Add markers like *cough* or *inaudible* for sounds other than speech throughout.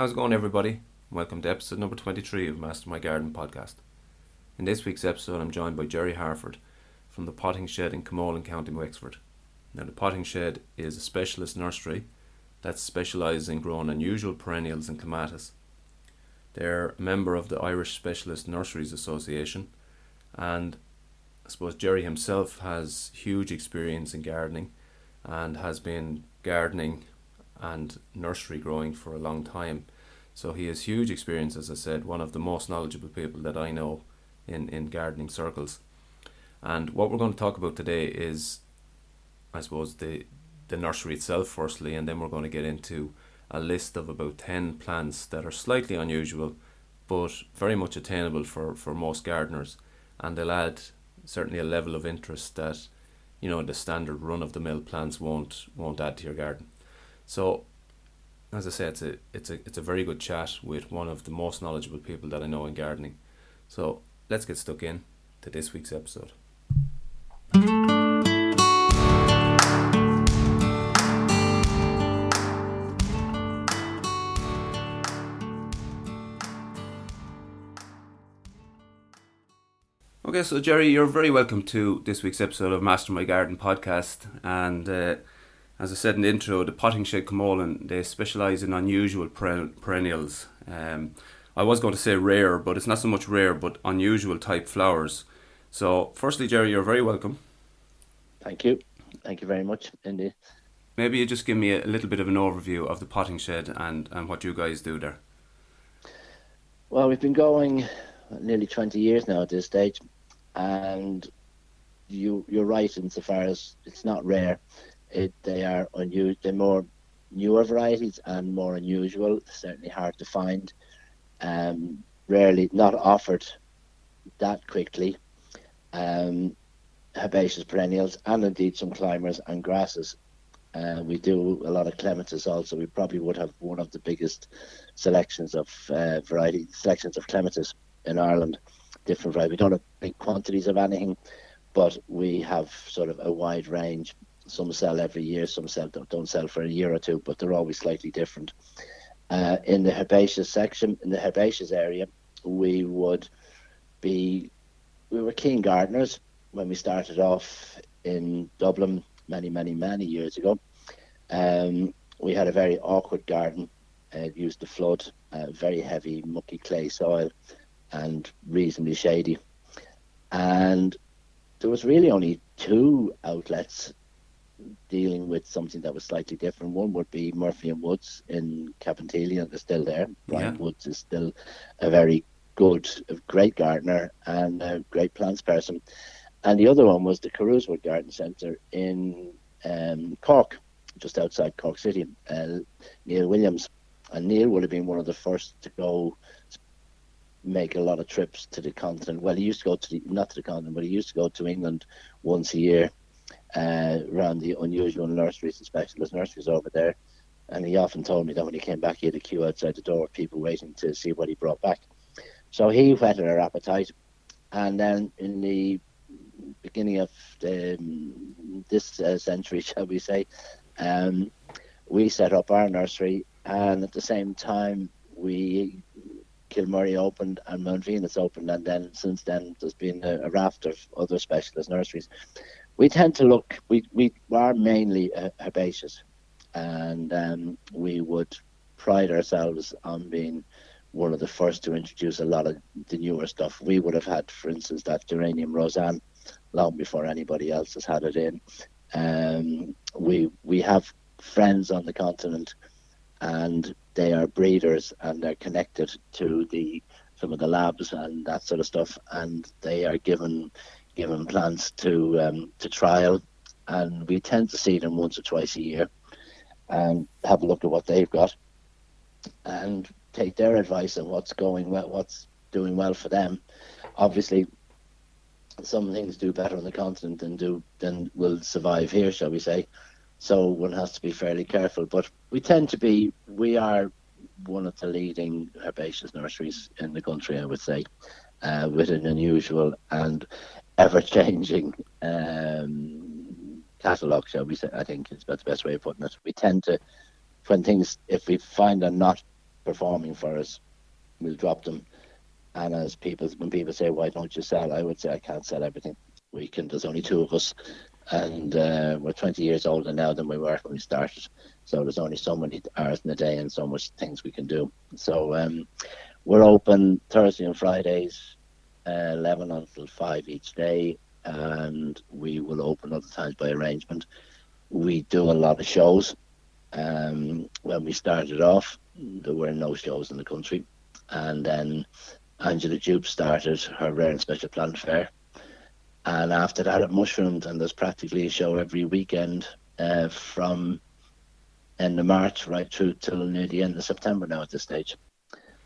How's it going, everybody? Welcome to episode number 23 of Master My Garden podcast. In this week's episode, I'm joined by Gerry Harford from the Potting Shed in Camolin, County Wexford. Now, the Potting Shed is a specialist nursery that specialises in growing unusual perennials and clematis. They're a member of the Irish Specialist Nurseries Association, and I suppose Gerry himself has huge experience in gardening and has been gardening and nursery growing for a long time. So he has huge experience, as I said, one of the most knowledgeable people that I know in, in gardening circles. And what we're going to talk about today is, I suppose, the, the nursery itself, firstly, and then we're going to get into a list of about 10 plants that are slightly unusual but very much attainable for, for most gardeners. And they'll add certainly a level of interest that, you know, the standard run of the mill plants won't won't add to your garden. So, as I say, it's a it's a it's a very good chat with one of the most knowledgeable people that I know in gardening. So let's get stuck in to this week's episode. Okay, so Gerry, you're very welcome to this week's episode of Master My Garden podcast, and uh, as I said in the intro, the Potting Shed Camolin, they specialise in unusual perennials. Um, I was going to say rare, but it's not so much rare, but unusual type flowers. So, firstly, Gerry, you're very welcome. Thank you. Thank you very much, indeed. Maybe you just give me a little bit of an overview of the potting shed and, and what you guys do there. Well, we've been going nearly 20 years now at this stage, and you, you're right insofar as it's not rare it, they are unusual. They're more newer varieties and more unusual. Certainly hard to find. Um, rarely not offered that quickly. Um, herbaceous perennials and indeed some climbers and grasses. Uh, we do a lot of clematis also. We probably would have one of the biggest selections of uh, variety selections of clematis in Ireland. Different variety. We don't have big quantities of anything, but we have sort of a wide range. Some sell every year, some sell don't, sell for a year or two, but they're always slightly different. Uh, in the herbaceous section, in the herbaceous area, we would be we were keen gardeners when we started off in Dublin many, many, many years ago. Um, we had a very awkward garden. Uh, it used to flood, uh, very heavy, mucky clay soil, and reasonably shady. And there was really only two outlets dealing with something that was slightly different. One would be Murphy and Woods in Cabinteely, and they're still there. Brian yeah. Woods is still a very good, a great gardener and a great plants person. And the other one was the Carewswood Garden Centre in um, Cork, just outside Cork City. Uh, Neil Williams, and Neil would have been one of the first to go make a lot of trips to the continent. Well, he used to go to the not to the continent, but he used to go to England once a year uh, around the unusual nurseries and specialist nurseries over there. And he often told me that when he came back, he had a queue outside the door of people waiting to see what he brought back. So he whetted our appetite. And then in the beginning of um, this uh, century, *laughs* shall we say, um, we set up our nursery. And at the same time, we Kilmurry opened and Mount Venus opened, and then since then there's been a, a raft of other specialist nurseries we tend to look, we, we are mainly uh, herbaceous, and um, we would pride ourselves on being one of the first to introduce a lot of the newer stuff. We would have had, for instance, that geranium Rozanne long before anybody else has had it in. Um, we we have friends on the continent, and they are breeders and they're connected to the some of the labs and that sort of stuff, and they are given given plants to um, to trial, and we tend to see them once or twice a year, and have a look at what they've got, and take their advice on what's going well, what's doing well for them. Obviously, some things do better on the continent than do than will survive here, shall we say? So one has to be fairly careful. But we tend to be, we are one of the leading herbaceous nurseries in the country, I would say, uh, with an unusual and ever changing um, catalogue, we say. I think is about the best way of putting it. We tend to, when things, if we find they're not performing for us, we'll drop them. And as people, when people say, "Why don't you sell?" I would say, "I can't sell everything. We can. There's only two of us, and uh, we're 20 years older now than we were when we started. So there's only so many hours in a day and so much things we can do. So um, we're open Thursday and Fridays, uh, 11 until 5 each day, and we will open other times by arrangement. We do a lot of shows. Um, when we started off, there were no shows in the country, and then Angela Jupe started her rare and special plant fair, and after that it mushroomed, and there's practically a show every weekend uh, from end of March right through till near the end of September now at this stage.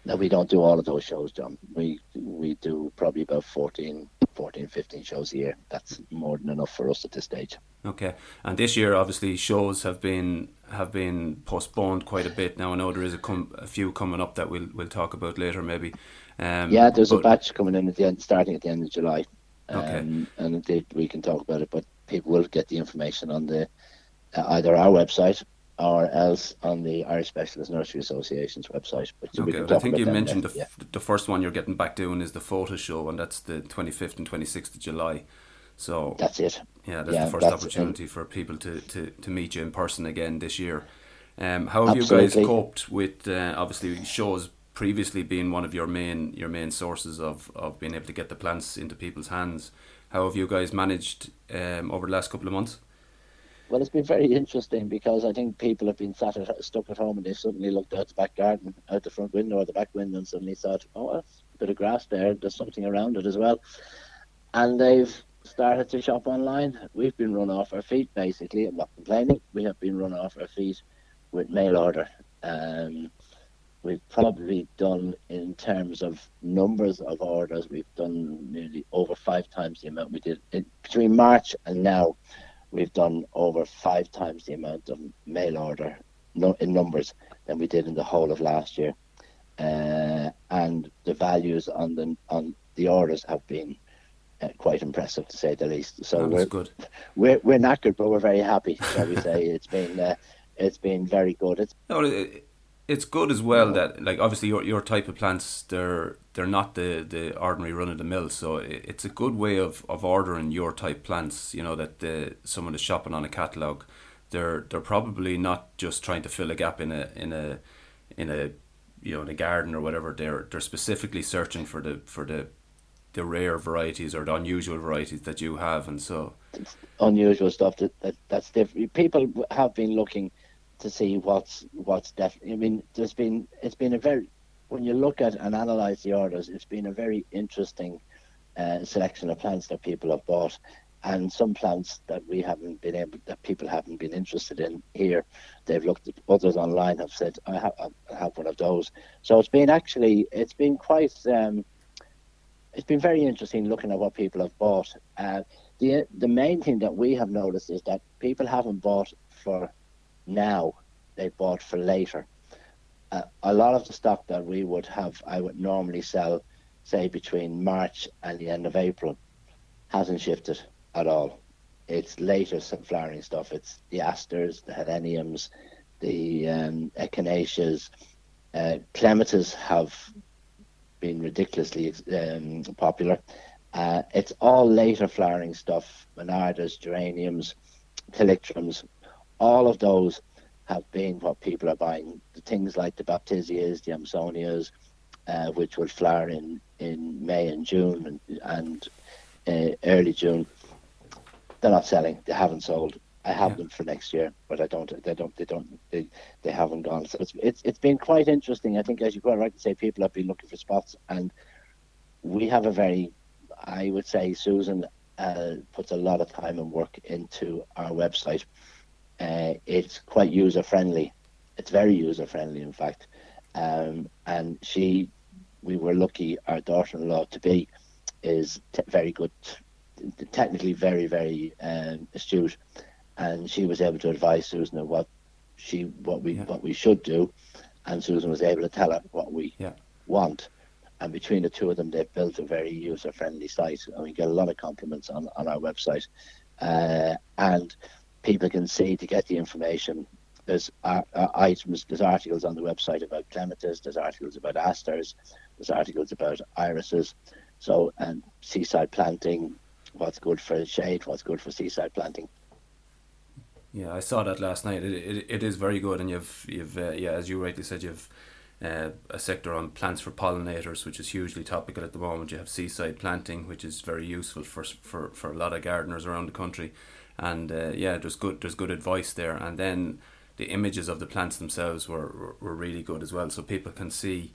Now we don't do all of those shows, John. We we do probably about 14, 14, 15 shows a year. That's more than enough for us at this stage. Okay, and this year obviously shows have been have been postponed quite a bit. Now I know there is a, com- a few coming up that we'll we'll talk about later maybe. Um, yeah, there's but, a batch coming in at the end, starting at the end of July. Um, okay. and indeed we can talk about it, but people will get the information on the uh, either our website or else on the Irish Specialist Nursery Association's website. But okay, I think you mentioned the, yeah. the first one you're getting back doing is the Fota show, and that's the 25th and 26th of July. So that's it. Yeah, that's yeah, the first opportunity for people to, to, to meet you in person again this year. Um, how have Absolutely. you guys coped with uh, obviously shows previously being one of your main your main sources of, of being able to get the plants into people's hands? How have you guys managed um, over the last couple of months? Well, it's been very interesting because I think people have been sat at, stuck at home and they've suddenly looked out the back garden, out the front window or the back window, and suddenly thought, "Oh, that's a bit of grass there. There's something around it as well," and they've started to shop online. We've been run off our feet basically. I'm not complaining. We have been run off our feet with mail order. Um, we've probably done in terms of numbers of orders. We've done nearly over five times the amount we did between March and now we've done over five times the amount of mail order no, in numbers than we did in the whole of last year. Uh, and the values on the on the orders have been uh, quite impressive to say the least. So we're good. We're we're knackered, but we're very happy. Shall we say it's been uh, it's been very good. It's no, it, it's good as well that like obviously your your type of plants they're they're not the the ordinary run of the mill. So it's a good way of of ordering your type plants you know that the someone is shopping on a catalog they're they're probably not just trying to fill a gap in a in a in a you know in a garden or whatever. They're they're specifically searching for the for the the rare varieties or the unusual varieties that you have. And so unusual stuff that, that that's different. People have been looking to see what's what's definitely. I mean, there's been it's been a very when you look at and analyze the orders, it's been a very interesting uh, selection of plants that people have bought, and some plants that we haven't been able that people haven't been interested in here. They've looked at others online have said I have I have one of those. So it's been actually it's been quite. Um, it's been very interesting looking at what people have bought. Uh, the the main thing that we have noticed is that people haven't bought for now they bought for later. Uh, a lot of the stock that we would have, I would normally sell, say between March and the end of April, hasn't shifted at all. It's later flowering stuff. It's the asters, the heleniums, the um, echinaceas, uh, clematis have been ridiculously um, popular. Uh, it's all later flowering stuff: monardas, geraniums, thalictrums, all of those have been what people are buying. The things like the baptisias, the amsonias, uh, which will flower in, in May and June and, and uh, early June, they're not selling. They haven't sold. I have yeah. them for next year, but I don't. They don't. They don't. They, they haven't gone. So it's it's it's been quite interesting. I think, as you quite rightly say, people have been looking for spots, and we have a very, I would say, Susan uh, puts a lot of time and work into our website uh, it's quite user friendly. It's very user friendly, in fact. Um, and she, we were lucky, our daughter-in-law to be, is t- very good, t- technically very, very um, astute, and she was able to advise Susan what she, what we, yeah. what we should do, and Susan was able to tell her what we yeah. want. And between the two of them, they've built a very user-friendly site, and we get a lot of compliments on, on our website. Uh, and people can see to get the information there's uh, uh, items, there's articles on the website about clematis, there's articles about asters, there's articles about irises. So, and seaside planting, what's good for shade, what's good for seaside planting. Yeah, I saw that last night. It, it, it is very good, and you've you've uh, yeah, as you rightly said, you've uh, a sector on plants for pollinators, which is hugely topical at the moment. You have seaside planting, which is very useful for for, for a lot of gardeners around the country, and uh, yeah, there's good there's good advice there. And then the images of the plants themselves were, were, were really good as well, so people can see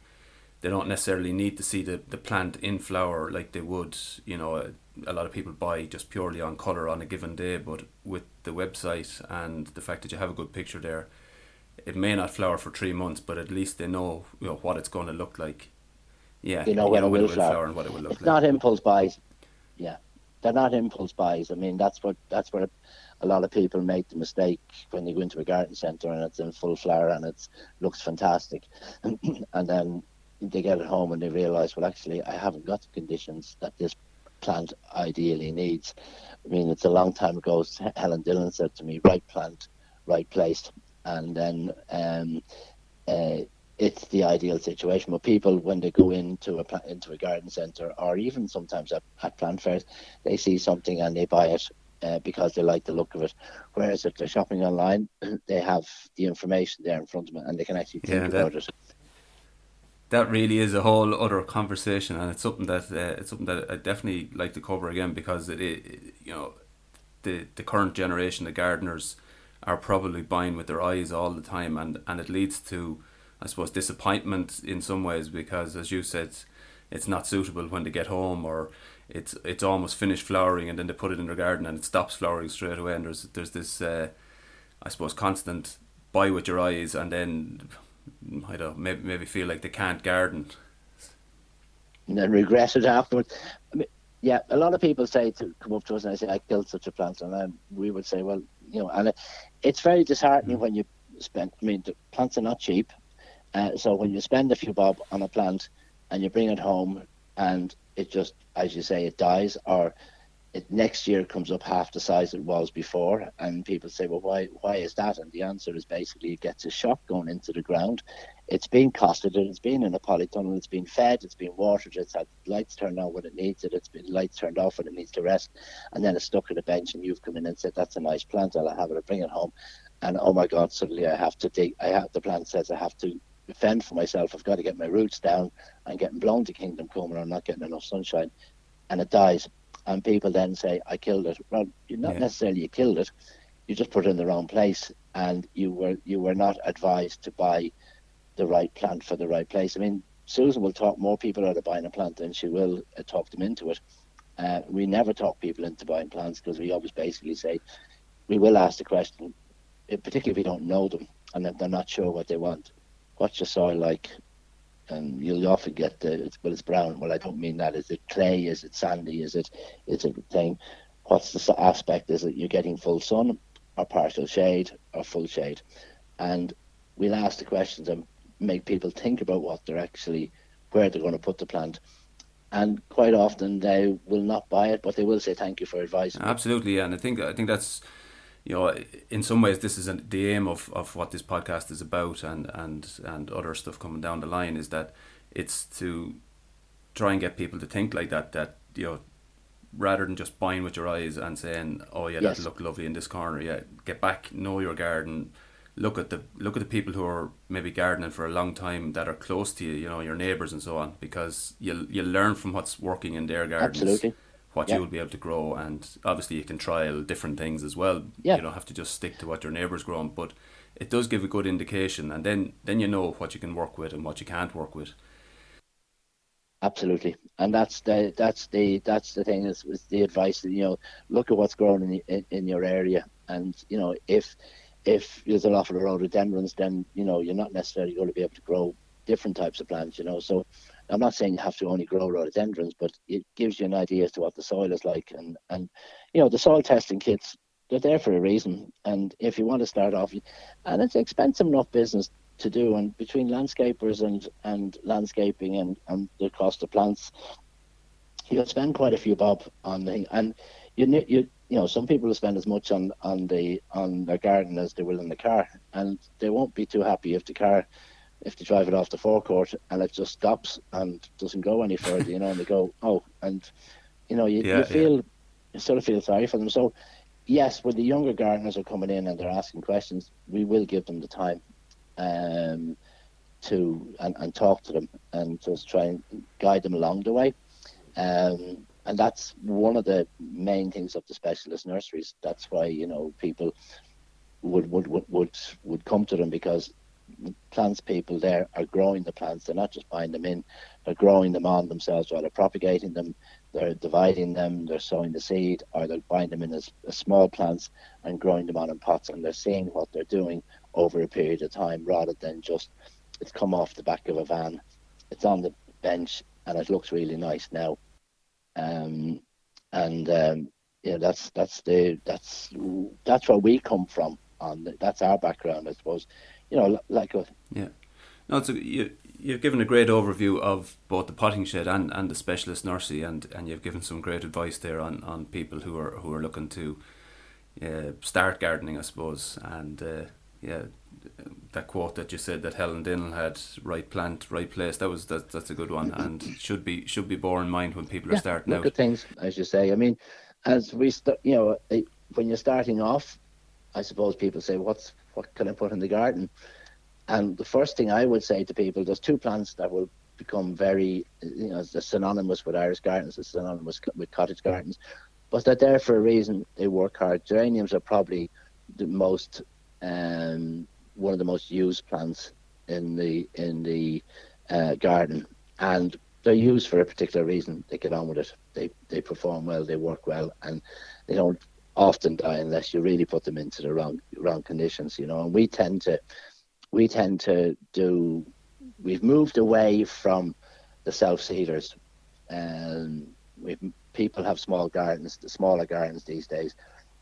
they don't necessarily need to see the, the plant in flower like they would, you know, a, a, lot of people buy just purely on colour on a given day, but with the website and the fact that you have a good picture there, it may not flower for three months, but at least they know, you know what it's going to look like. Yeah, you know, when, know it, will it will flower. flower and what it will look it's like. not impulse buys. Yeah, they're not impulse buys. I mean, that's what that's where a lot of people make the mistake when they go into a garden centre and it's in full flower and it looks fantastic, *clears throat* and then they get it home and they realise, well, actually, I haven't got the conditions that this plant ideally needs. I mean, it's a long time ago. Helen Dillon said to me, "Right plant, right place," and then um, uh, it's the ideal situation. But people, when they go into a into a garden centre or even sometimes at, at plant fairs, they see something and they buy it uh, because they like the look of it. Whereas if they're shopping online, *clears throat* they have the information there in front of them and they can actually think Yeah, that- about it. that really is a whole other conversation, and it's something that uh, it's something that I definitely like to cover again because it, it you know the the current generation of gardeners are probably buying with their eyes all the time, and and it leads to I suppose disappointment in some ways because as you said, it's not suitable when they get home or it's it's almost finished flowering and then they put it in their garden and it stops flowering straight away and there's there's this uh, I suppose constant buy with your eyes and then I don't know, maybe maybe feel like they can't garden. and then regret it afterwards. I mean, yeah, a lot of people say to come up to us and they say, "I killed such a plant," and then we would say, "Well, you know," and it, it's very disheartening when you spend. I mean, the plants are not cheap, uh, so when you spend a few bob on a plant and you bring it home and it just, as you say, it dies, or it next year comes up half the size it was before, and people say, "Well, why? Why is that?" And the answer is basically it gets a shock going into the ground. It's been costed, it's been in a polytunnel, it's been fed, it's been watered, it's had lights turned on when it needs it, it's been lights turned off when it needs to rest, and then it's stuck at a bench, and you've come in and said, "That's a nice plant, I'll have it, I'll bring it home," and oh my God, suddenly I have to dig. I have the plant says I have to fend for myself. I've got to get my roots down. I'm getting blown to kingdom come, and I'm not getting enough sunshine, and it dies. And people then say, "I killed it." Well, you're not Yeah. necessarily you killed it. You just put it in the wrong place, and you were you were not advised to buy the right plant for the right place. I mean, Susan will talk more people out of buying a plant than she will uh, talk them into it. Uh, we never talk people into buying plants because we always basically say we will ask the question, uh, particularly if we don't know them and if they're not sure what they want. What's your soil like? And you'll often get the well, it's brown. Well, I don't mean that. Is it clay? Is it sandy? Is it is it thing? What's the aspect? Is it you're getting full sun or partial shade or full shade? And we'll ask the questions and make people think about what they're actually where they're going to put the plant. And quite often they will not buy it, but they will say thank you for advice. Absolutely, and I think I think that's you know in some ways this is an, the aim of, of what this podcast is about and, and and other stuff coming down the line is that it's to try and get people to think like that that you know rather than just buying with your eyes and saying oh yeah Yes. that'll look lovely in this corner yeah get back know your garden look at the look at the people who are maybe gardening for a long time that are close to you you know your neighbors and so on because you'll you'll learn from what's working in their gardens Absolutely. What Yeah. you'll be able to grow and obviously you can trial different things as well Yeah. you don't have to just stick to what your neighbours growing but it does give a good indication and then then you know what you can work with and what you can't work with Absolutely, and that's the that's the that's the thing is, is the advice. that, You know, look at what's growing in, the, in in your area, and you know if if there's a lot of rhododendrons, then you know you're not necessarily going to be able to grow different types of plants. You know, so I'm not saying you have to only grow rhododendrons, but it gives you an idea as to what the soil is like, and and you know the soil testing kits they're there for a reason, and if you want to start off, and it's expensive enough business to do and between landscapers and and landscaping and and the cost of plants you'll spend quite a few bob on the and you you you know, some people will spend as much on on the on their garden as they will in the car, and they won't be too happy if the car if they drive it off the forecourt and it just stops and doesn't go any further, you know, and they go, *laughs* oh, and you know, you, yeah, you feel yeah. you sort of feel sorry for them. So, yes, when the younger gardeners are coming in and they're asking questions, we will give them the time um, to and, and talk to them and just try and guide them along the way. Um, and that's one of the main things of the specialist nurseries. That's why you know people would would would would, would come to them because plants people there are growing the plants. They're not just buying them in; they're growing them on themselves, or they're propagating them, they're dividing them, they're sowing the seed, or they're buying them in as, as small plants and growing them on in pots. And they're seeing what they're doing over a period of time, rather than just it's come off the back of a van, it's on the bench, and it looks really nice now. Um, and um, yeah, that's that's the that's that's where we come from. On that's our background, I suppose you know, like a, yeah. No, it's a, you, you've given a great overview of both the potting shed and, and the specialist nursery, and, and you've given some great advice there on, on people who are who are looking to uh, start gardening, I suppose. And uh, yeah, that quote that you said that Helen Dillon had right plant, right place. That was that, that's a good one, and should be should be borne in mind when people yeah, are starting look out. At things, as you say. I mean, as we start, you know, when you're starting off, I suppose people say, "What's what can I put in the garden? And the first thing I would say to people, there's two plants that will become very, you know, synonymous with Irish gardens, synonymous with cottage gardens, but they're there for a reason. They work hard. Geraniums are probably the most, um, one of the most used plants in the in the uh, garden, and they're used for a particular reason. They get on with it. They they perform well. They work well, and they don't often die unless you really put them into the wrong wrong conditions, you know. And we tend to we tend to do we've moved away from the self seeders and we people have small gardens, the smaller gardens these days.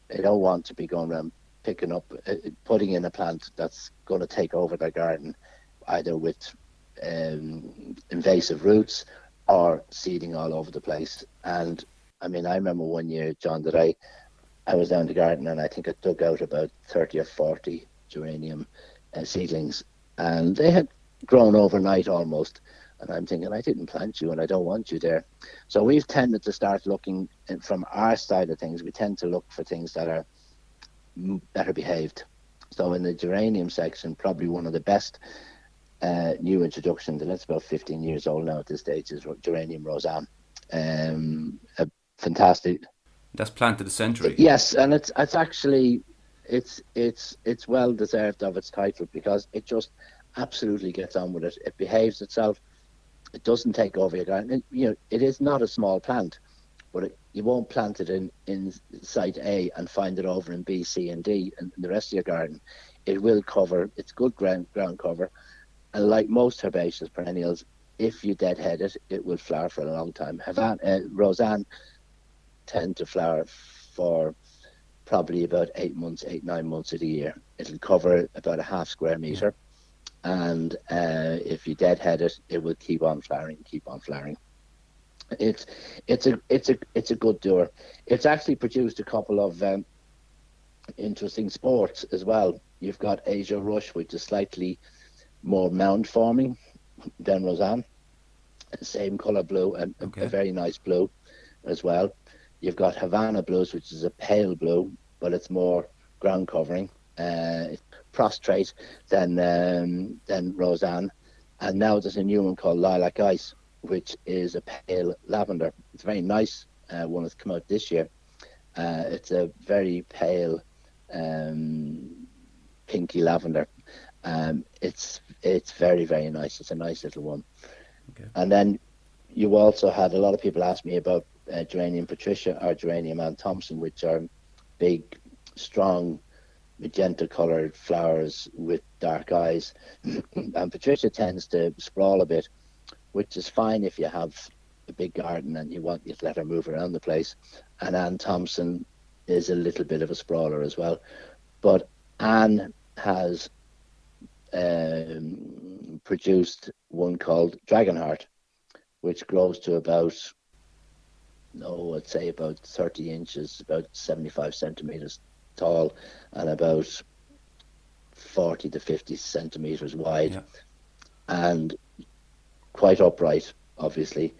They don't want to be going around picking up, uh, putting in a plant that's going to take over their garden, either with um, invasive roots or seeding all over the place. And I mean, I remember one year, John, that I I was down the garden and I think I dug out about 30 or 40 geranium uh, seedlings and they had grown overnight almost. And I'm thinking, I didn't plant you and I don't want you there. So we've tended to start looking from our side of things, we tend to look for things that are better behaved. So in the geranium section, probably one of the best uh, new introductions, and it's about 15 years old now at this stage, is geranium Rozanne. Um, a fantastic that's plant of the centenary. Yes, and it's it's actually it's it's it's well deserved of its title because it just absolutely gets on with it. It behaves itself. It doesn't take over your garden. you know, it is not a small plant, but it, you won't plant it in in site A and find it over in B, C, and D and the rest of your garden. It will cover. It's good ground ground cover, and like most herbaceous perennials, if you deadhead it, it will flower for a long time. Havana, uh, Rozanne tend to flower for probably about eight months, eight, nine months of the year. It'll cover about a half square meter. And uh, if you deadhead it, it will keep on flowering, keep on flowering. It's it's a it's a it's a good doer. It's actually produced a couple of um, interesting sports as well. You've got Azure Rush, which is slightly more mound forming than Rozanne. Same color blue and okay. a very nice blue as well. You've got Havana Blues, which is a pale blue, but it's more ground covering, uh, prostrate than um, than Rozanne. And now there's a new one called Lilac Ice, which is a pale lavender. It's a very nice uh, one that's come out this year. Uh, it's a very pale um, pinky lavender. Um, it's it's very very nice. It's a nice little one. Okay. And then you also had a lot of people ask me about uh, Geranium Patricia or Geranium Anne Thomson, which are big, strong, magenta coloured flowers with dark eyes. *clears throat* and Patricia tends to sprawl a bit, which is fine if you have a big garden and you want you to let her move around the place. And Anne Thomson is a little bit of a sprawler as well. But Anne has um, produced one called Dragonheart, which grows to about no, I'd say about 30 inches, about 75 centimeters tall, and about 40 to 50 centimeters wide, yeah. and quite upright, obviously,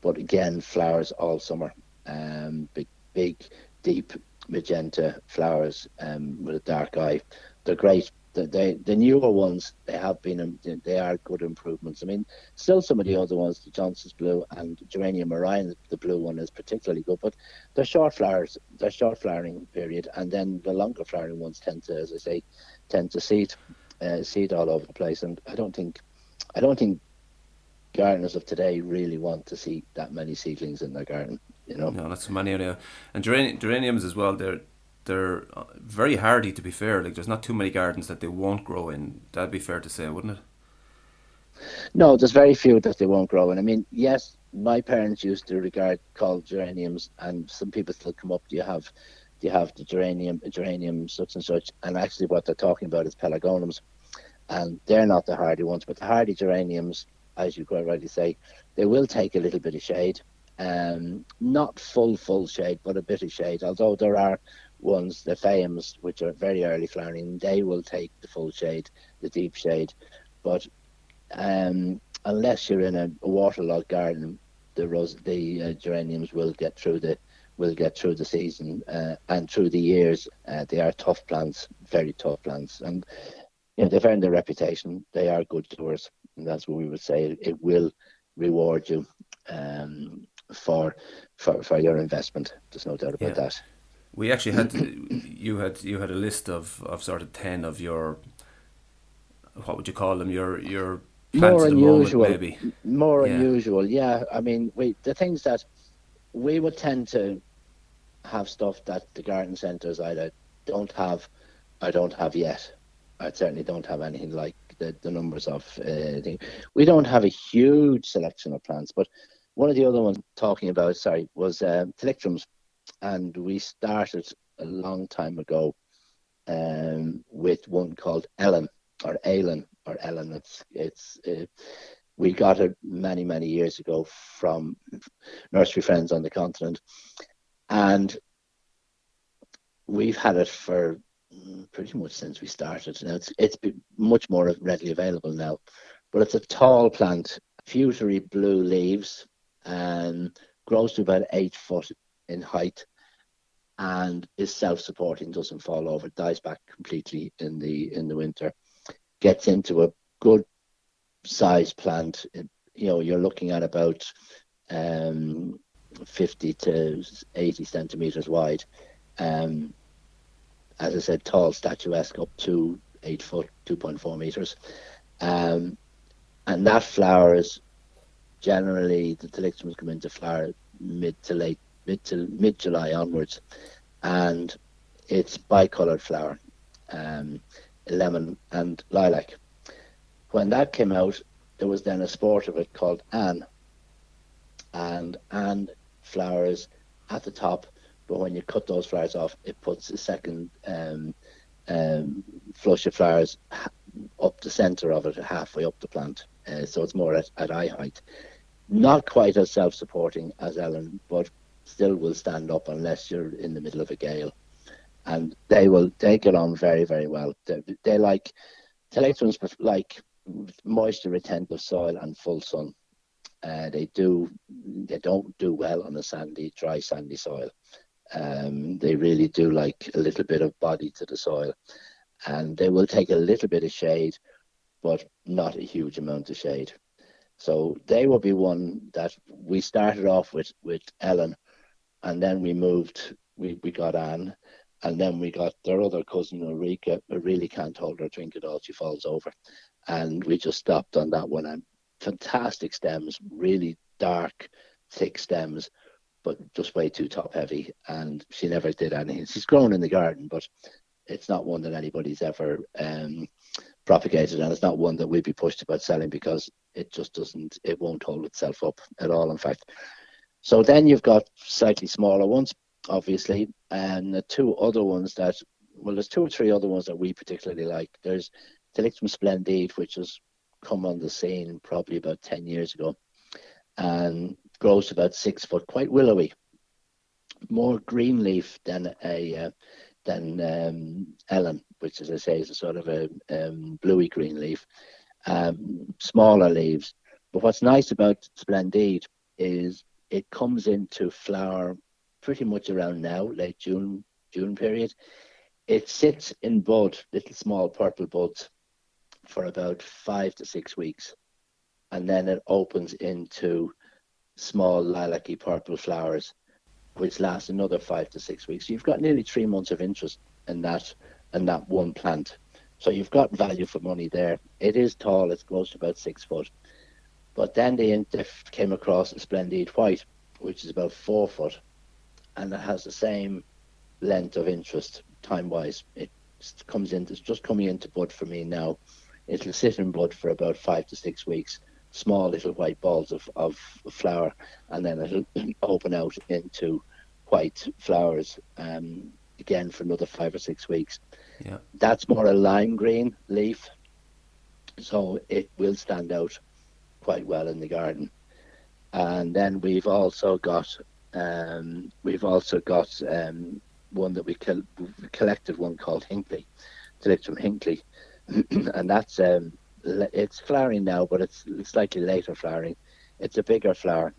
but again, flowers all summer. Um, big, big, deep magenta flowers um, with a dark eye. They're great the, the, the newer ones they have been um, they are good improvements. I mean, still some of the other ones, the Johnson's blue and Geranium Orion, the blue one is particularly good, but they're short flowers, they're short flowering period, and then the longer flowering ones tend to, as I say, tend to seed, uh, seed all over the place. And I don't think, I don't think gardeners of today really want to see that many seedlings in their garden. You know, no, that's many anyhow. And geraniums as well. They're they're uh, very hardy. To be fair, like there's not too many gardens that they won't grow in. That'd be fair to say, wouldn't it? No, there's very few that they won't grow in. I mean, yes, my parents used to regard called geraniums, and some people still come up. Do you have, do you have the geranium, geranium such and such? And actually, what they're talking about is pelargoniums, and they're not the hardy ones. But the hardy geraniums, as you quite rightly say, they will take a little bit of shade. Um, not full full shade, but a bit of shade. Although there are ones, the Phaeums, which are very early flowering, they will take the full shade, the deep shade. But um, unless you're in a, a waterlogged garden, the rose, the uh, geraniums will get through the will get through the season uh, and through the years. Uh, they are tough plants, very tough plants, and you know, they've earned their reputation. They are good doers, and that's what we would say. It will reward you um, for for for your investment. There's no doubt about yeah. that we actually had you had you had a list of, of sort of ten of your what would you call them? Your your more unusual moment, maybe. More yeah. unusual yeah. I mean we the things that we would tend to have stuff that the garden centres either don't have or don't have yet. I certainly don't have anything like the, the numbers of uh, we don't have a huge selection of plants but one of the other ones talking about sorry was uh, and we started a long time ago um, with one called Elin or Elin or Elin. It's it's uh, we got it many many years ago from nursery friends on the continent, and we've had it for pretty much since we started. Now it's it's much more readily available now, but it's a tall plant, fusery blue leaves, and grows to about eight foot in height and is self-supporting, doesn't fall over, dies back completely in the in the winter, gets into a good size plant. You know, you're looking at about um, 50 to 80 centimeters wide. Um, as I said, tall, statuesque, up to eight foot, 2.4 meters. Um, and that flowers generally the tilixiums come into flower mid to late mid to mid July onwards, and it's bicoloured flower, um, lemon and lilac. When that came out, there was then a sport of it called Anne, and Anne flowers at the top, but when you cut those flowers off, it puts a second um, um, flush of flowers up the centre of it, halfway up the plant. Uh, so it's more at, at eye height. Not quite as self-supporting as Elin, but still will stand up unless you're in the middle of a gale. And they will they get on very very well. They, they like thalictrums like moisture retentive soil and full sun. Uh, they do they don't do well on a sandy dry sandy soil. Um, they really do like a little bit of body to the soil, and they will take a little bit of shade, but not a huge amount of shade. So they will be one that we started off with with Elin, and then we moved. We we got Anne, and then we got their other cousin Ulrika. Who really can't hold her drink at all. She falls over, and we just stopped on that one. And fantastic stems, really dark, thick stems, but just way too top heavy. And she never did anything. She's grown in the garden, but it's not one that anybody's ever um, propagated, and it's not one that we'd be pushed about selling because it just doesn't. It won't hold itself up at all. In fact, so then you've got slightly smaller ones, obviously, and the two other ones that, well, there's two or three other ones that we particularly like. There's Thalictrum splendide, which has come on the scene probably about 10 years ago and grows about six foot, quite willowy, more green leaf than a uh, than um, Elin, which, as I say, is a sort of a um, bluey green leaf. Um, smaller leaves. But what's nice about Splendide is it comes into flower pretty much around now, late June June period. It sits in bud, little small purple buds, for about five to six weeks, and then it opens into small lilac-y purple flowers, which last another five to six weeks. So you've got nearly three months of interest in that in that one plant. So you've got value for money there. It is tall; it grows to about six foot. But then they, they came across a Splendide White, which is about four foot, and it has the same length of interest time wise. It comes in, it's just coming into bud for me now. It'll sit in bud for about five to six weeks, small little white balls of, of flower, and then it'll *laughs* open out into white flowers um, again for another five or six weeks. Yeah. That's more a lime green leaf, so it will stand out quite well in the garden. And then we've also got um, we've also got um, one that we, we collected one called Hinkley, from Hinkley, *clears throat* and that's um, it's flowering now, but it's slightly later flowering. It's a bigger flower,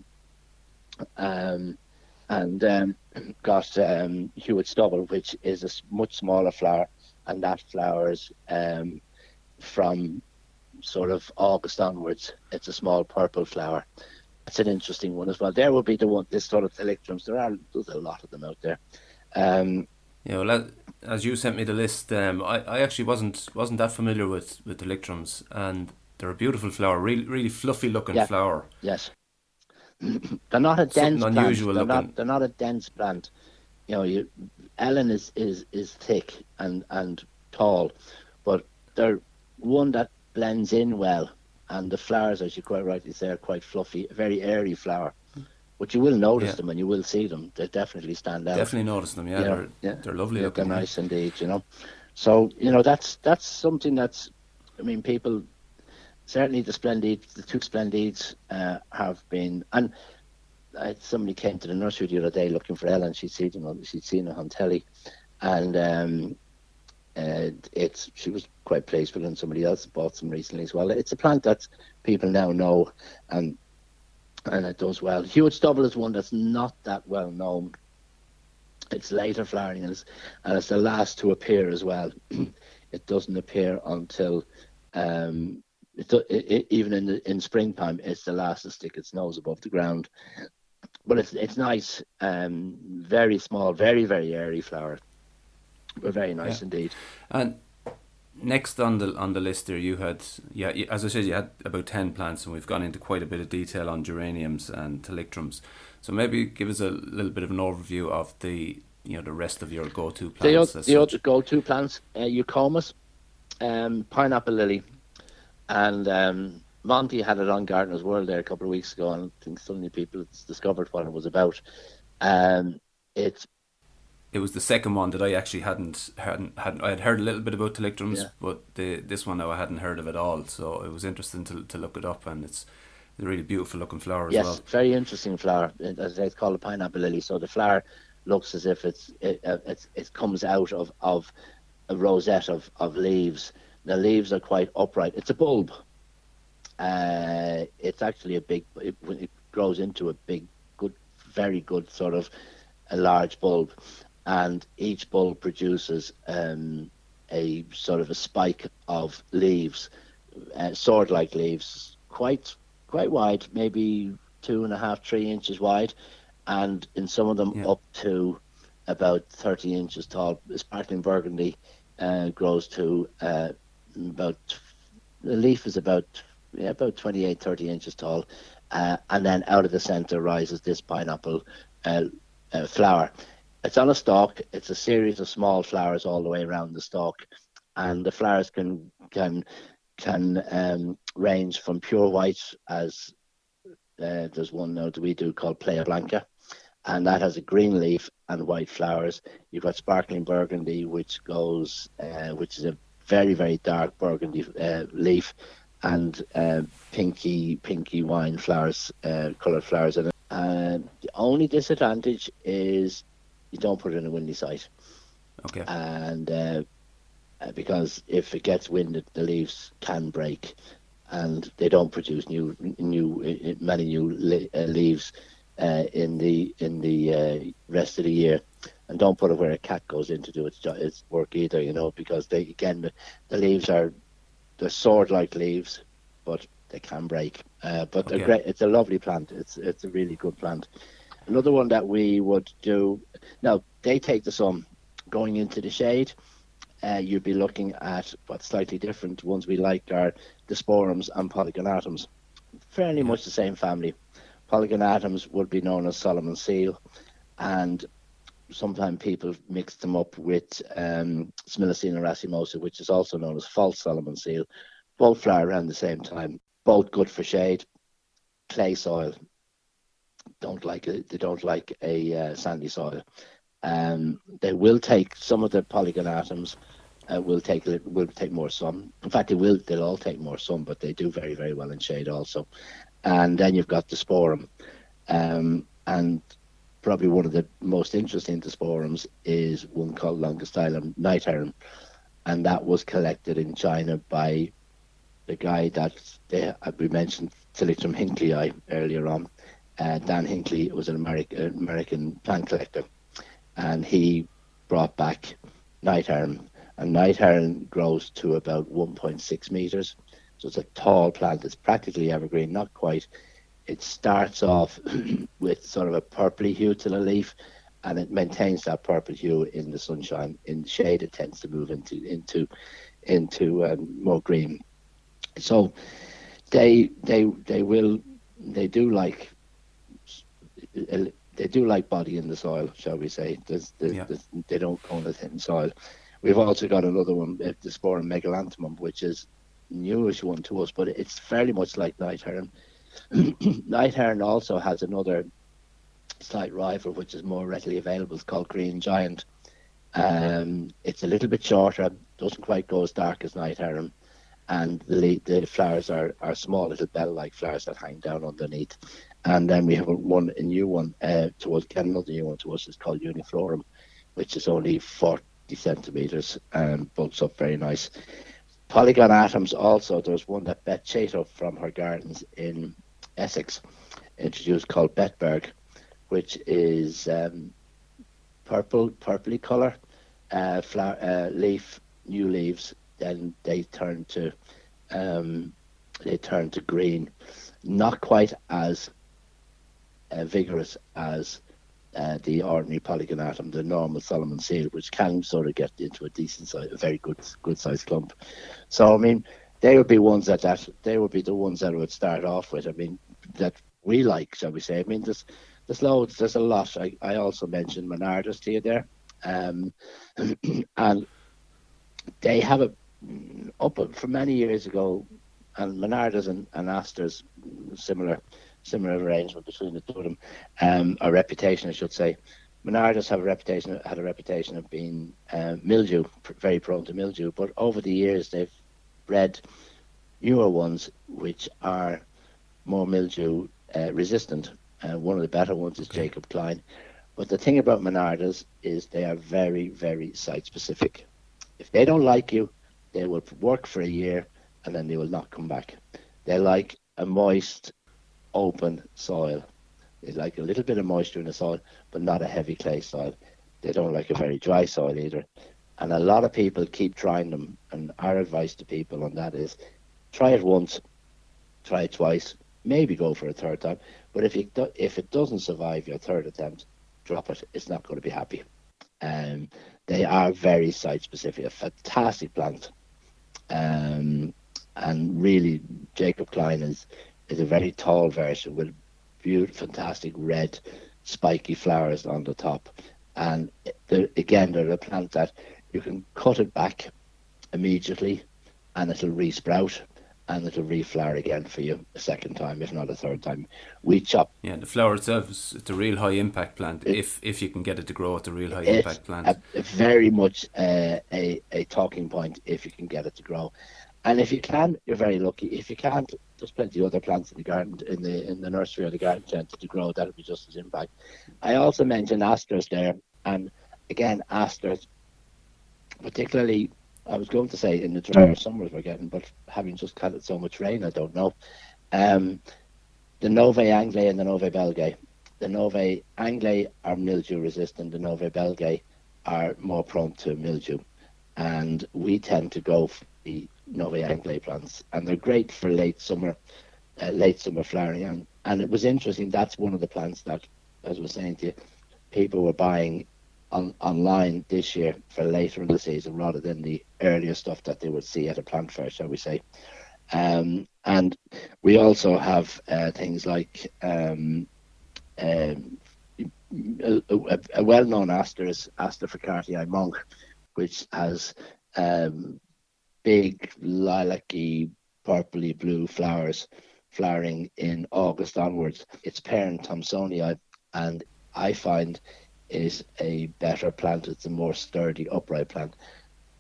um, and um, *clears throat* got um, Hewitt's Double, which is a much smaller flower, and that flowers from sort of August onwards. It's a small purple flower. That's an interesting one as well. There will be the one, this sort of thalictrums. There are there's a lot of them out there. Um, yeah, well, as you sent me the list, um, I, I actually wasn't wasn't that familiar with with thalictrums, and they're a beautiful flower, really really fluffy looking yeah. flower. Yes, *clears throat* they're not a dense Something plant. unusual they're looking. not they're not a dense plant. You know, you, Elin is, is is thick and and tall, but they're one that blends in well, and the flowers, as you quite rightly say, are quite fluffy, a very airy flower. But you will notice Yeah. them and you will see them. They definitely stand out. Definitely notice them. Yeah, Yeah, they're yeah. they're lovely Yeah, looking. they're nice indeed, you know. So you know that's that's something that's. I mean, people certainly the Splendide, the two Splendides uh, have been, and uh, somebody came to the nursery the other day looking for Elin. She'd seen them, she'd seen it on telly, and um, uh, it's she was quite pleased with it. And somebody else bought some recently as well. It's a plant that people now know, and and it does well. Hewitt's Double is one that's not that well known. It's later flowering and it's, and it's the last to appear as well. *clears throat* it doesn't appear until um, it, it, even in the, in springtime. It's the last to stick its nose above the ground. But it's it's nice, um, very small, very very airy flower, very nice Yeah. indeed. And next on the on the list there, you had yeah, as I said, you had about ten plants, and we've gone into quite a bit of detail on geraniums and thalictrums. So maybe give us a little bit of an overview of the you know the rest of your go-to plants. the such. other go-to plants, uh, eucomis, um, pineapple lily, and um, Monty had it on Gardener's World there a couple of weeks ago, and I think suddenly people discovered what it was about. Um, it's It was the second one that I actually hadn't hadn't hadn't I had heard a little bit about thalictrums, Yeah. but the this one now I hadn't heard of at all. So it was interesting to to look it up, and it's a really beautiful looking flower as yes, well. very interesting flower. As I say, it's called a pineapple lily. So the flower looks as if it's it, uh, it's it comes out of of a rosette of of leaves. The leaves are quite upright. It's a bulb. Uh, it's actually a big. It, it grows into a big, good, very good sort of a large bulb, and each bulb produces um, a sort of a spike of leaves, uh, sword-like leaves, quite quite wide, maybe two and a half, three inches wide, and in some of them Yeah. up to about 30 inches tall. Sparkling burgundy uh, grows to uh, about the leaf is about yeah, about 28, 30 inches tall, uh, and then out of the center rises this pineapple uh, uh, flower. It's on a stalk. It's a series of small flowers all the way around the stalk, and the flowers can can can um, range from pure white as uh, there's one now that we do called Playa Blanca, and that has a green leaf and white flowers. You've got sparkling burgundy, which goes, uh, which is a very very dark burgundy uh, leaf, and uh, pinky pinky wine flowers, uh, coloured flowers in it. And the only disadvantage is you don't put it in a windy site. Okay. And uh, uh, because if it gets winded, the leaves can break, and they don't produce new new uh, many new uh, leaves uh, in the in the uh, rest of the year. And don't put it where a cat goes in to do its its work either, you know, because they again the, the leaves are they're sword like leaves, but they can break. Uh, but they're Okay. great. It's a lovely plant. It's it's a really good plant. Another one that we would do now they take the sun going into the shade. Uh, you'd be looking at what's slightly different ones we like are disporums and polygonatums. Fairly Yeah. much the same family. Polygonatums would be known as Solomon seal, and sometimes people mix them up with um, Smilacina racemosa, which is also known as false Solomon seal. Both flower around the same time. Both good for shade. Clay soil. Don't like it. They don't like a uh, sandy soil. Um, they will take some of the polygonatums. Uh, will take a will take more sun. In fact, they will. They'll all take more sun, but they do very very well in shade also. And then you've got disporum, um, and probably one of the most interesting sporums is one called Longistylum night heron, and that was collected in China by the guy that they, uh, we mentioned, Tillotson Hinkley earlier on. Uh, Dan Hinkley was an American, American plant collector, and he brought back night heron. And night heron grows to about 1.6 meters, so it's a tall plant. It's practically evergreen, not quite it starts off *clears throat* with sort of a purpley hue to the leaf and it maintains that purple hue in the sunshine in shade it tends to move into into into um, more green so they they they will they do like they do like body in the soil shall we say there's, there's, Yeah. there's, they don't go in the thin soil we've also got another one uh, disporum megalanthum which is newish one to us but it's fairly much like night heron *clears throat* Night Heron also has another slight rival, which is more readily available. It's called Green Giant. Um, it's a little bit shorter, doesn't quite go as dark as Night Heron, and the the flowers are, are small little bell-like flowers that hang down underneath. And then we have one a new one uh, towards another new one to us. It's called Uniflorum, which is only 40 centimeters and bulks up very nice. Polygonatums also. There's one that Beth Chatto from her gardens in Essex introduced called Betberg, which is um, purple, purpley color, uh, flower, uh, leaf, new leaves. Then they turn to um, they turn to green. Not quite as uh, vigorous as uh, the ordinary polygonatum, the normal Solomon seal, which can sort of get into a decent size, a very good good sized clump. So I mean, they would be ones that, that they would be the ones that I would start off with. I mean, that we like, shall we say? I mean, there's there's loads, there's a lot. I, I also mentioned Monardas to you there, um, *clears throat* and they have a up for many years ago, and Monardas and, and Asters similar similar arrangement between the two of them, um, a reputation, I should say. Monardas have a reputation had a reputation of being uh, mildew, pr- very prone to mildew, but over the years they've bred newer ones which are more mildew uh, resistant. Uh, one of the better ones is Okay. Jacob Cline. But the thing about Monardas is they are very, very site specific. If they don't like you, they will work for a year and then they will not come back. They like a moist, open soil. They like a little bit of moisture in the soil, but not a heavy clay soil. They don't like a very dry soil either. And a lot of people keep trying them. And our advice to people on that is try it once, try it twice, maybe go for a third time. But if, you do, if it doesn't survive your third attempt, drop it. It's not going to be happy. Um, they are very site specific, a fantastic plant. Um, and really, Jacob Cline is, is a very tall version with beautiful, fantastic red, spiky flowers on the top. And they're, again, they're a plant that you can cut it back immediately and it'll resprout and it'll reflower again for you a second time, if not a third time. We chop Yeah, the flower itself is it's a real high impact plant. It- if if you can get it to grow, it's a real high impact plant. a, a very much uh, a, a talking point if you can get it to grow. And if you can, you're very lucky. If you can't, there's plenty of other plants in the garden, in the in the nursery or the garden centre to grow. That'll be just as impact. I also mentioned asters there. And again, asters, particularly, I was going to say in the drier summers we're getting, but having just had so much rain, I don't know. Um, the Novae Anglae and the Novae Belgae. The Novae Anglae are mildew resistant, the Novae Belgae are more prone to mildew. And we tend to go for the Novae Anglae plants, and they're great for late summer, uh, late summer flowering. And, and it was interesting, that's one of the plants that, as I was saying to you, people were buying on, online this year for later in the season rather than the earlier stuff that they would see at a plant fair, shall we say. Um, and we also have uh, things like um, um, a, a, a, well-known aster is Aster Frikartii monk, which has um, big lilac-y, purpley blue flowers flowering in August onwards. Its parent Thomsonii, and I find is a better plant. It's a more sturdy, upright plant.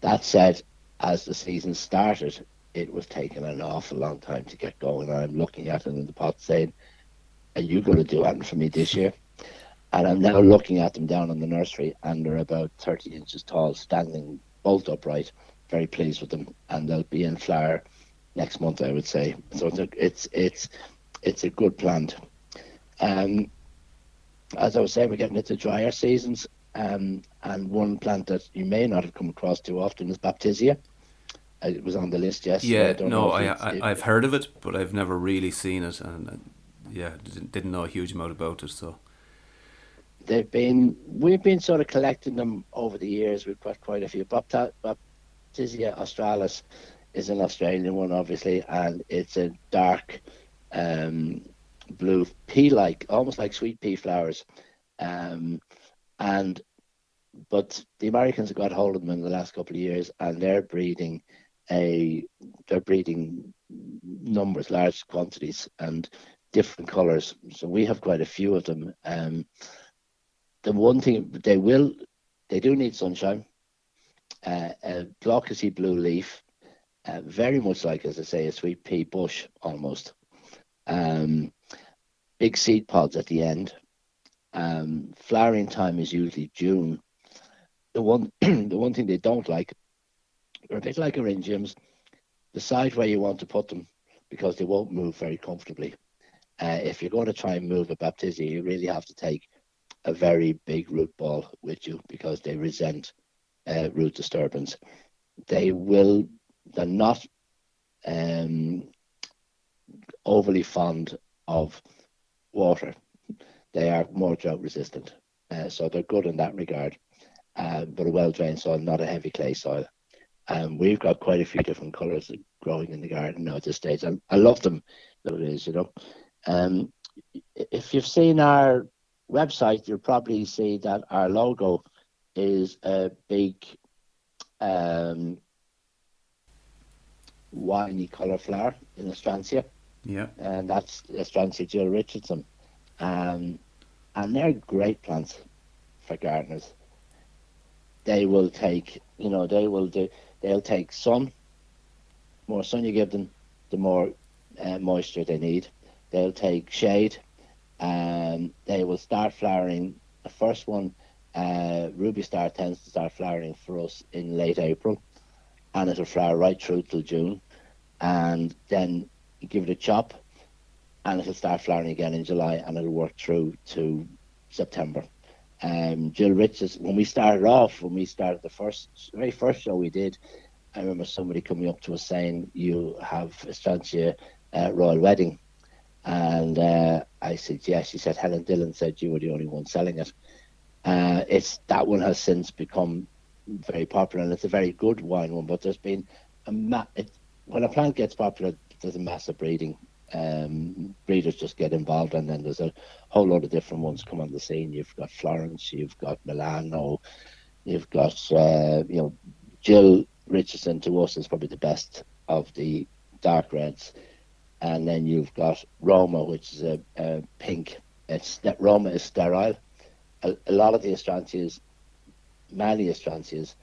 That said, as the season started, it was taking an awful long time to get going. I'm looking at it in the pot saying, Are you going to do anything for me this year? And I'm now looking at them down in the nursery, and they're about 30 inches tall, standing bolt upright. Very pleased with them, and they'll be in flower next month, I would say. So it's a, it's it's, it's a good plant. Um, as I was saying, we're getting into drier seasons, um, and one plant that you may not have come across too often is Baptisia. It was on the list yesterday. Yeah, I no, I, I have heard of it, but I've never really seen it, and, and yeah, didn't, didn't know a huge amount about it. So they've been we've been sort of collecting them over the years. We've got quite a few. Baptisia australis is an Australian one, obviously, and it's a dark um, blue pea-like, almost like sweet pea flowers. Um, and but the Americans have got hold of them in the last couple of years, and they're breeding a they're breeding numbers, large quantities, and different colours. So we have quite a few of them. Um, the one thing they will, they do need sunshine. Uh, a glaucous blue leaf, uh, very much like, as I say, a sweet pea bush almost. Um, big seed pods at the end. Um, flowering time is usually June. The one, *clears throat* the one thing they don't like, they're a bit like eryngiums. Decide where you want to put them because they won't move very comfortably. Uh, if you're going to try and move a baptisia, you really have to take a very big root ball with you because they resent uh, root disturbance. They will, they're not um, overly fond of water. They are more drought resistant, uh, so they're good in that regard. Um, but a well drained soil, not a heavy clay soil. Um, we've got quite a few different colours growing in the garden now at this stage, and I love them. That it is, you know. Um, if you've seen our website, you'll probably see that our logo is a big um, winey colour flower in Astrantia. Yeah. And that's Astrantia Gill Richardson. Um, and they're great plants for gardeners. They will take, you know, they will do, they'll take sun. More sun you give them, the more uh, moisture they need. They'll take shade, and they will start flowering. The first one, uh, Ruby Star, tends to start flowering for us in late April, and it'll flower right through till June, and then you give it a chop, and it'll start flowering again in July, and it'll work through to September. Um, Gill Richards, when we started off, when we started the first, very first show we did, I remember somebody coming up to us saying, "You have Astrantia uh, Royal Wedding," and uh, I said, "Yes." She said, "Helen Dillon said you were the only one selling it." Uh, it's that one has since become very popular, and it's a very good wine one. But there's been a ma- it, when a plant gets popular, there's a massive breeding. Um, breeders just get involved, and then there's a whole lot of different ones come on the scene. You've got Florence, you've got Milano, you've got uh, you know Gill Richardson. To us is probably the best of the dark reds, and then you've got Roma, which is a, a pink. It's that Roma is sterile. A, a lot of the Astrantias, many Astrantias,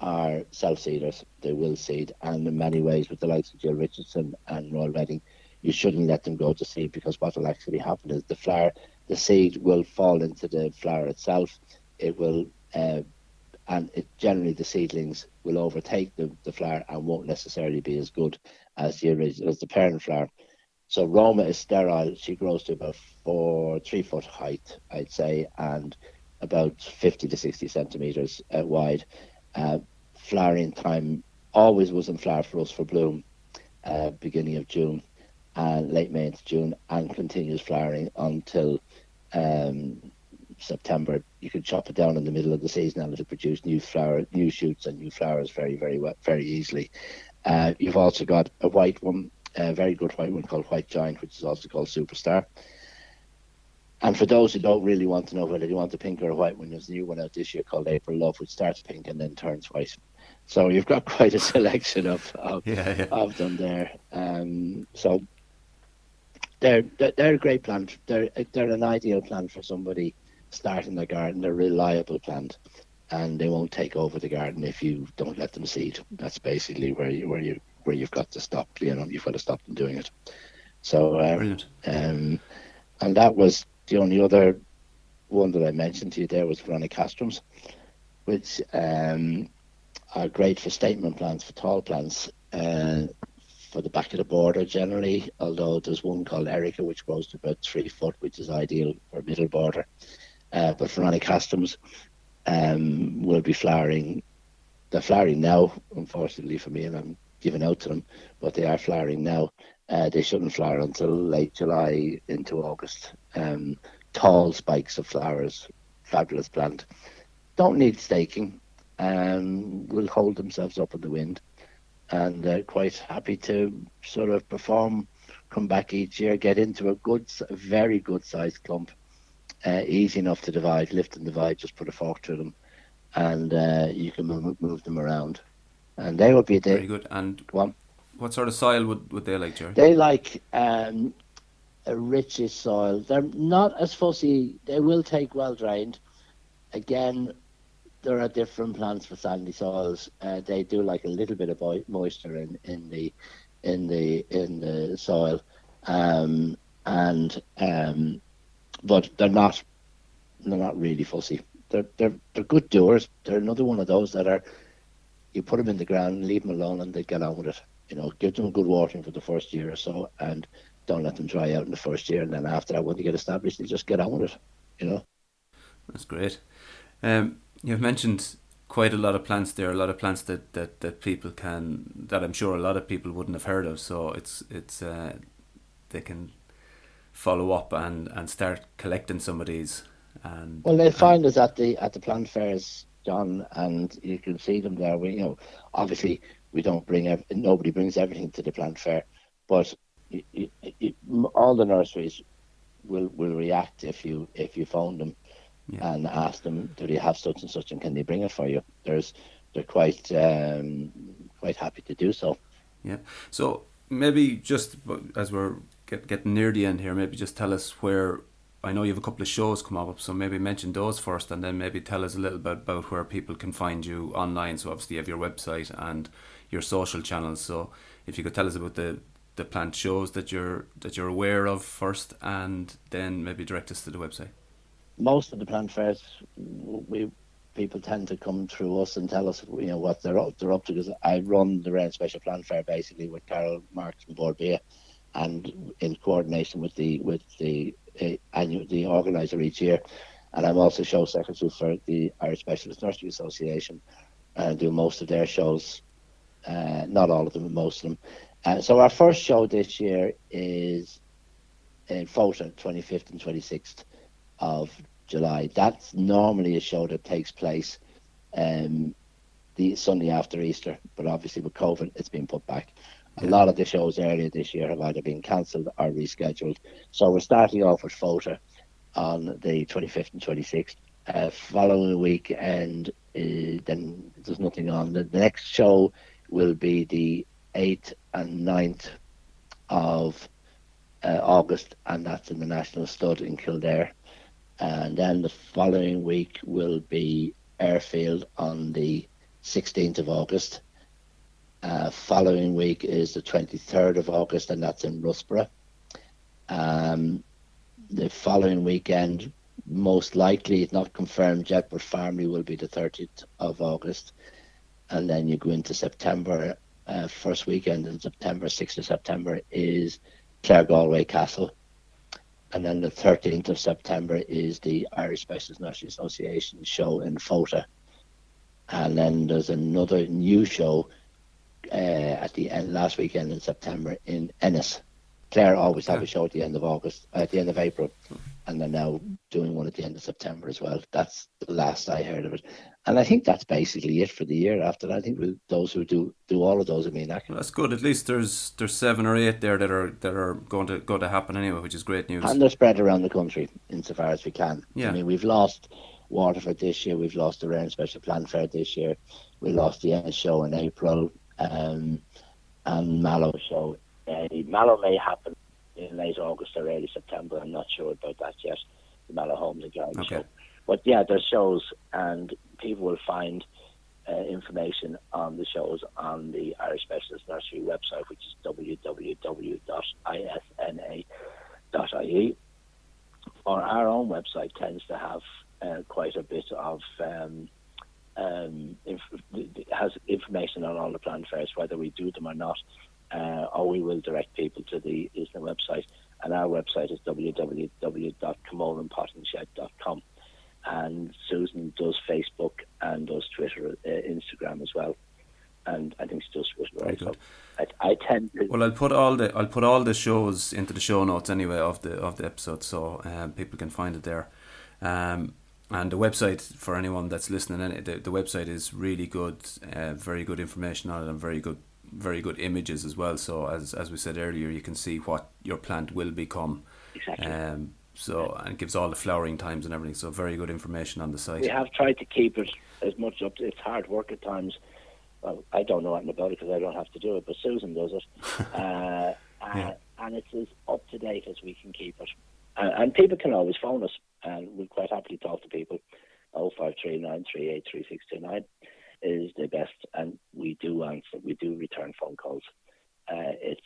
are self-seeders. They will seed, and in many ways, with the likes of Gill Richardson and Royal Wedding, you shouldn't let them go to seed because what will actually happen is the flower, the seed will fall into the flower itself. It will uh, and it, generally the seedlings will overtake the, the flower and won't necessarily be as good as the original as the parent flower. So Roma is sterile. She grows to about four, three foot height, I'd say, and about 50 to 60 centimeters uh, wide. Uh, flowering time always was in flower for us for bloom, uh, beginning of June and late May into June, and continues flowering until um, September. You can chop it down in the middle of the season, and it'll produce new flower, new shoots, and new flowers very, very, well, very easily. Uh, you've also got a white one, a very good white one called White Giant, which is also called Superstar. And for those who don't really want to know whether they want a pink or a white one, there's a new one out this year called April Love, which starts pink and then turns white. So you've got *laughs* quite a selection of of, yeah, yeah. of them there. Um, so they're, they're a great plant. They're they're an ideal plant for somebody starting their garden. They're a reliable plant, and they won't take over the garden if you don't let them seed. That's basically where you where you where you've got to stop. You know, you've got to stop them doing it. So, uh, um, and that was the only other one that I mentioned to you there was Veronicastrums, which um, are great for statement plants, for tall plants. Uh, for the back of the border generally, although there's one called Erica which grows to about three foot, which is ideal for middle border. Uh, but Veronicastrums um, will be flowering. They're flowering now, unfortunately for me, and I'm giving out to them, but they are flowering now. Uh, they shouldn't flower until late July into August. Um, tall spikes of flowers, fabulous plant. Don't need staking, um, will hold themselves up in the wind and they're quite happy to sort of perform, come back each year, get into a good, very good sized clump, uh, easy enough to divide, lift and divide, just put a fork through them, and uh, you can move, move them around. And they will be the, very good. And one, what sort of soil would, would they like, Gerry? They like um, a richish soil. They're not as fussy. They will take well drained. Again, there are different plants for sandy soils. Uh, they do like a little bit of moisture in, in the in the in the soil, um, and um, but they're not they're not really fussy. They're they're they're good doers. They're another one of those that are you put them in the ground, leave them alone, and they get on with it. You know, give them good watering for the first year or so, and don't let them dry out in the first year. And then after that, when they get established, they just get on with it. You know. That's great. Um, You've mentioned quite a lot of plants there, a lot of plants that, that, that people can that I'm sure a lot of people wouldn't have heard of. So it's it's uh, they can follow up and, and start collecting some of these. And well, they find us at the at the plant fairs, John, and you can see them there. We you know obviously we don't bring ev- nobody brings everything to the plant fair, but it, it, it, all the nurseries will will react if you if you phone them yeah. and ask them, do they have such and such, and can they bring it for you? There's they're quite um, quite happy to do so. Yeah. So maybe just as we're get, getting near the end here, maybe just tell us where. I know you have a couple of shows come up, so maybe mention those first, and then maybe tell us a little bit about where people can find you online. So obviously you have your website and your social channels. So if you could tell us about the the plant shows that you're that you're aware of first, and then maybe direct us to the website most of the plant fairs, we people tend to come through us and tell us, you know, what they're up, they're up to. Because I run the Rare Special Plant Fair basically with Carol Marks and Bia, and in coordination with the with the uh, annual the organizer each year, and I'm also show secretary for the Irish Specialist Nursery Association, and do most of their shows, uh, not all of them, but most of them. Uh, so our first show this year is in Fota, 25th and 26th of July. That's normally a show that takes place um, the Sunday after Easter, but obviously with COVID, it's been put back. A lot of the shows earlier this year have either been cancelled or rescheduled. So we're starting off with Fota on the 25th and 26th. Uh, following weekend, uh, then there's nothing on. The, the next show will be the 8th and 9th of uh, August, and that's in the National Stud in Kildare and then the following week will be Airfield on the 16th of August. Uh, following week is the 23rd of August, and that's in Russborough. Um, the following weekend most likely, it's not confirmed yet, but Farmleigh will be the 30th of August. And then you go into September, uh, first weekend in September, 6th of September, is Claregalway Castle. And then the 13th of September is the Irish Specialist Nursery Association show in Fota. And then there's another new show uh, at the end last weekend in September in Ennis. Clare always have a show at the end of August, at the end of April, and they're now doing one at the end of September as well. That's the last I heard of it, and I think that's basically it for the year. After that, I think we'll, those who do do all of those in Well, that's good. At least there's there's seven or eight there that are that are going to going to happen anyway, which is great news. And they're spread around the country insofar as we can. Yeah. I mean, we've lost Waterford this year. We've lost the Rare Special Plant Fair this year. We lost the Ennis show in April, um, and Mallow So Uh, Mallow may happen in late August or early September. I'm not sure about that yet. The Mallow Homes and Garden Okay. show. But yeah, there's shows, and people will find uh, information on the shows on the Irish Specialist Nursery website, which is www.isna.ie. Or our own website tends to have uh, quite a bit of um, um, inf- has information on all the planned fairs, whether we do them or not, uh, or we will direct people to the ISNA website. And our website is www.camolinpottingshed.com. And Susan does Facebook and does Twitter, uh, Instagram as well. And I think she does Twitter Very. I, I tend to. Well, I'll put all the I'll put all the shows into the show notes anyway of the of the episode, so um, people can find it there. Um, and the website for anyone that's listening, in, the the website is really good, uh, very good information on it, and very good very good images as well. So as as we said earlier, you can see what your plant will become. Exactly. Um, so and it gives all the flowering times and everything. So very good information on the site. We have tried to keep it as much up. It's hard work at times. Well, I don't know anything about it because I don't have to do it, but Susan does it, *laughs* uh, Yeah. and it's as up to date as we can keep it. And, and people can always phone us, and we'll quite happily talk to people. Oh five three nine three eight three six two nine is the best, and we do answer. We do return phone calls. Uh, it's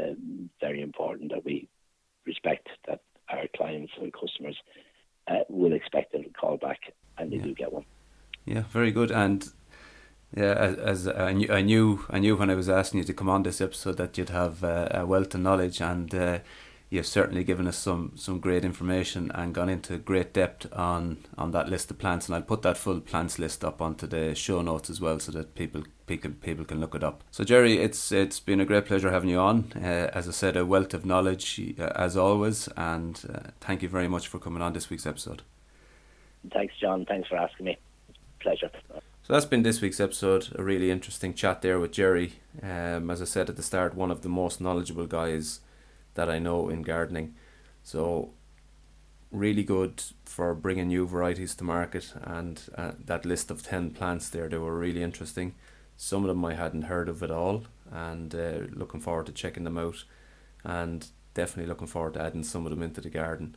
um, very important that we respect that our clients and customers uh, will expect a call back, and they Yeah. do get one. Yeah, very good. And yeah, as, as I, knew, I knew, I knew when I was asking you to come on this episode that you'd have uh, a wealth of knowledge, and uh, you've certainly given us some some great information and gone into great depth on on that list of plants. And I'll put that full plants list up onto the show notes as well, so that people people people can look it up. So Gerry, it's it's been a great pleasure having you on. Uh, as I said, a wealth of knowledge uh, as always, and uh, thank you very much for coming on this week's episode. Thanks, John. Thanks for asking me. Pleasure. So that's been this week's episode. A really interesting chat there with Gerry. Um, as I said at the start, one of the most knowledgeable guys that I know in gardening. So really good for bringing new varieties to market. And uh, that list of ten plants there, they were really interesting. Some of them I hadn't heard of at all, and uh, looking forward to checking them out. And definitely looking forward to adding some of them into the garden.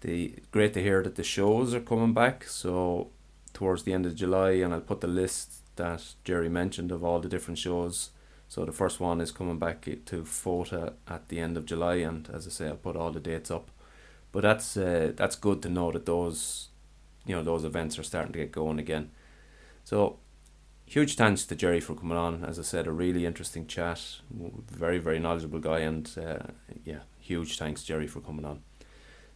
The great to hear that the shows are coming back. So towards the end of July, and I'll put the list that Gerry mentioned of all the different shows. So the first one is coming back to Fota at the end of July, and as I say, I'll put all the dates up. But that's uh, that's good to know that those, you know, those events are starting to get going again. So huge thanks to Gerry for coming on. As I said, a really interesting chat. Very very knowledgeable guy, and uh, yeah, huge thanks Gerry for coming on.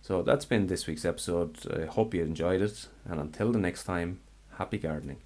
So that's been this week's episode. I hope you enjoyed it, and until the next time, happy gardening.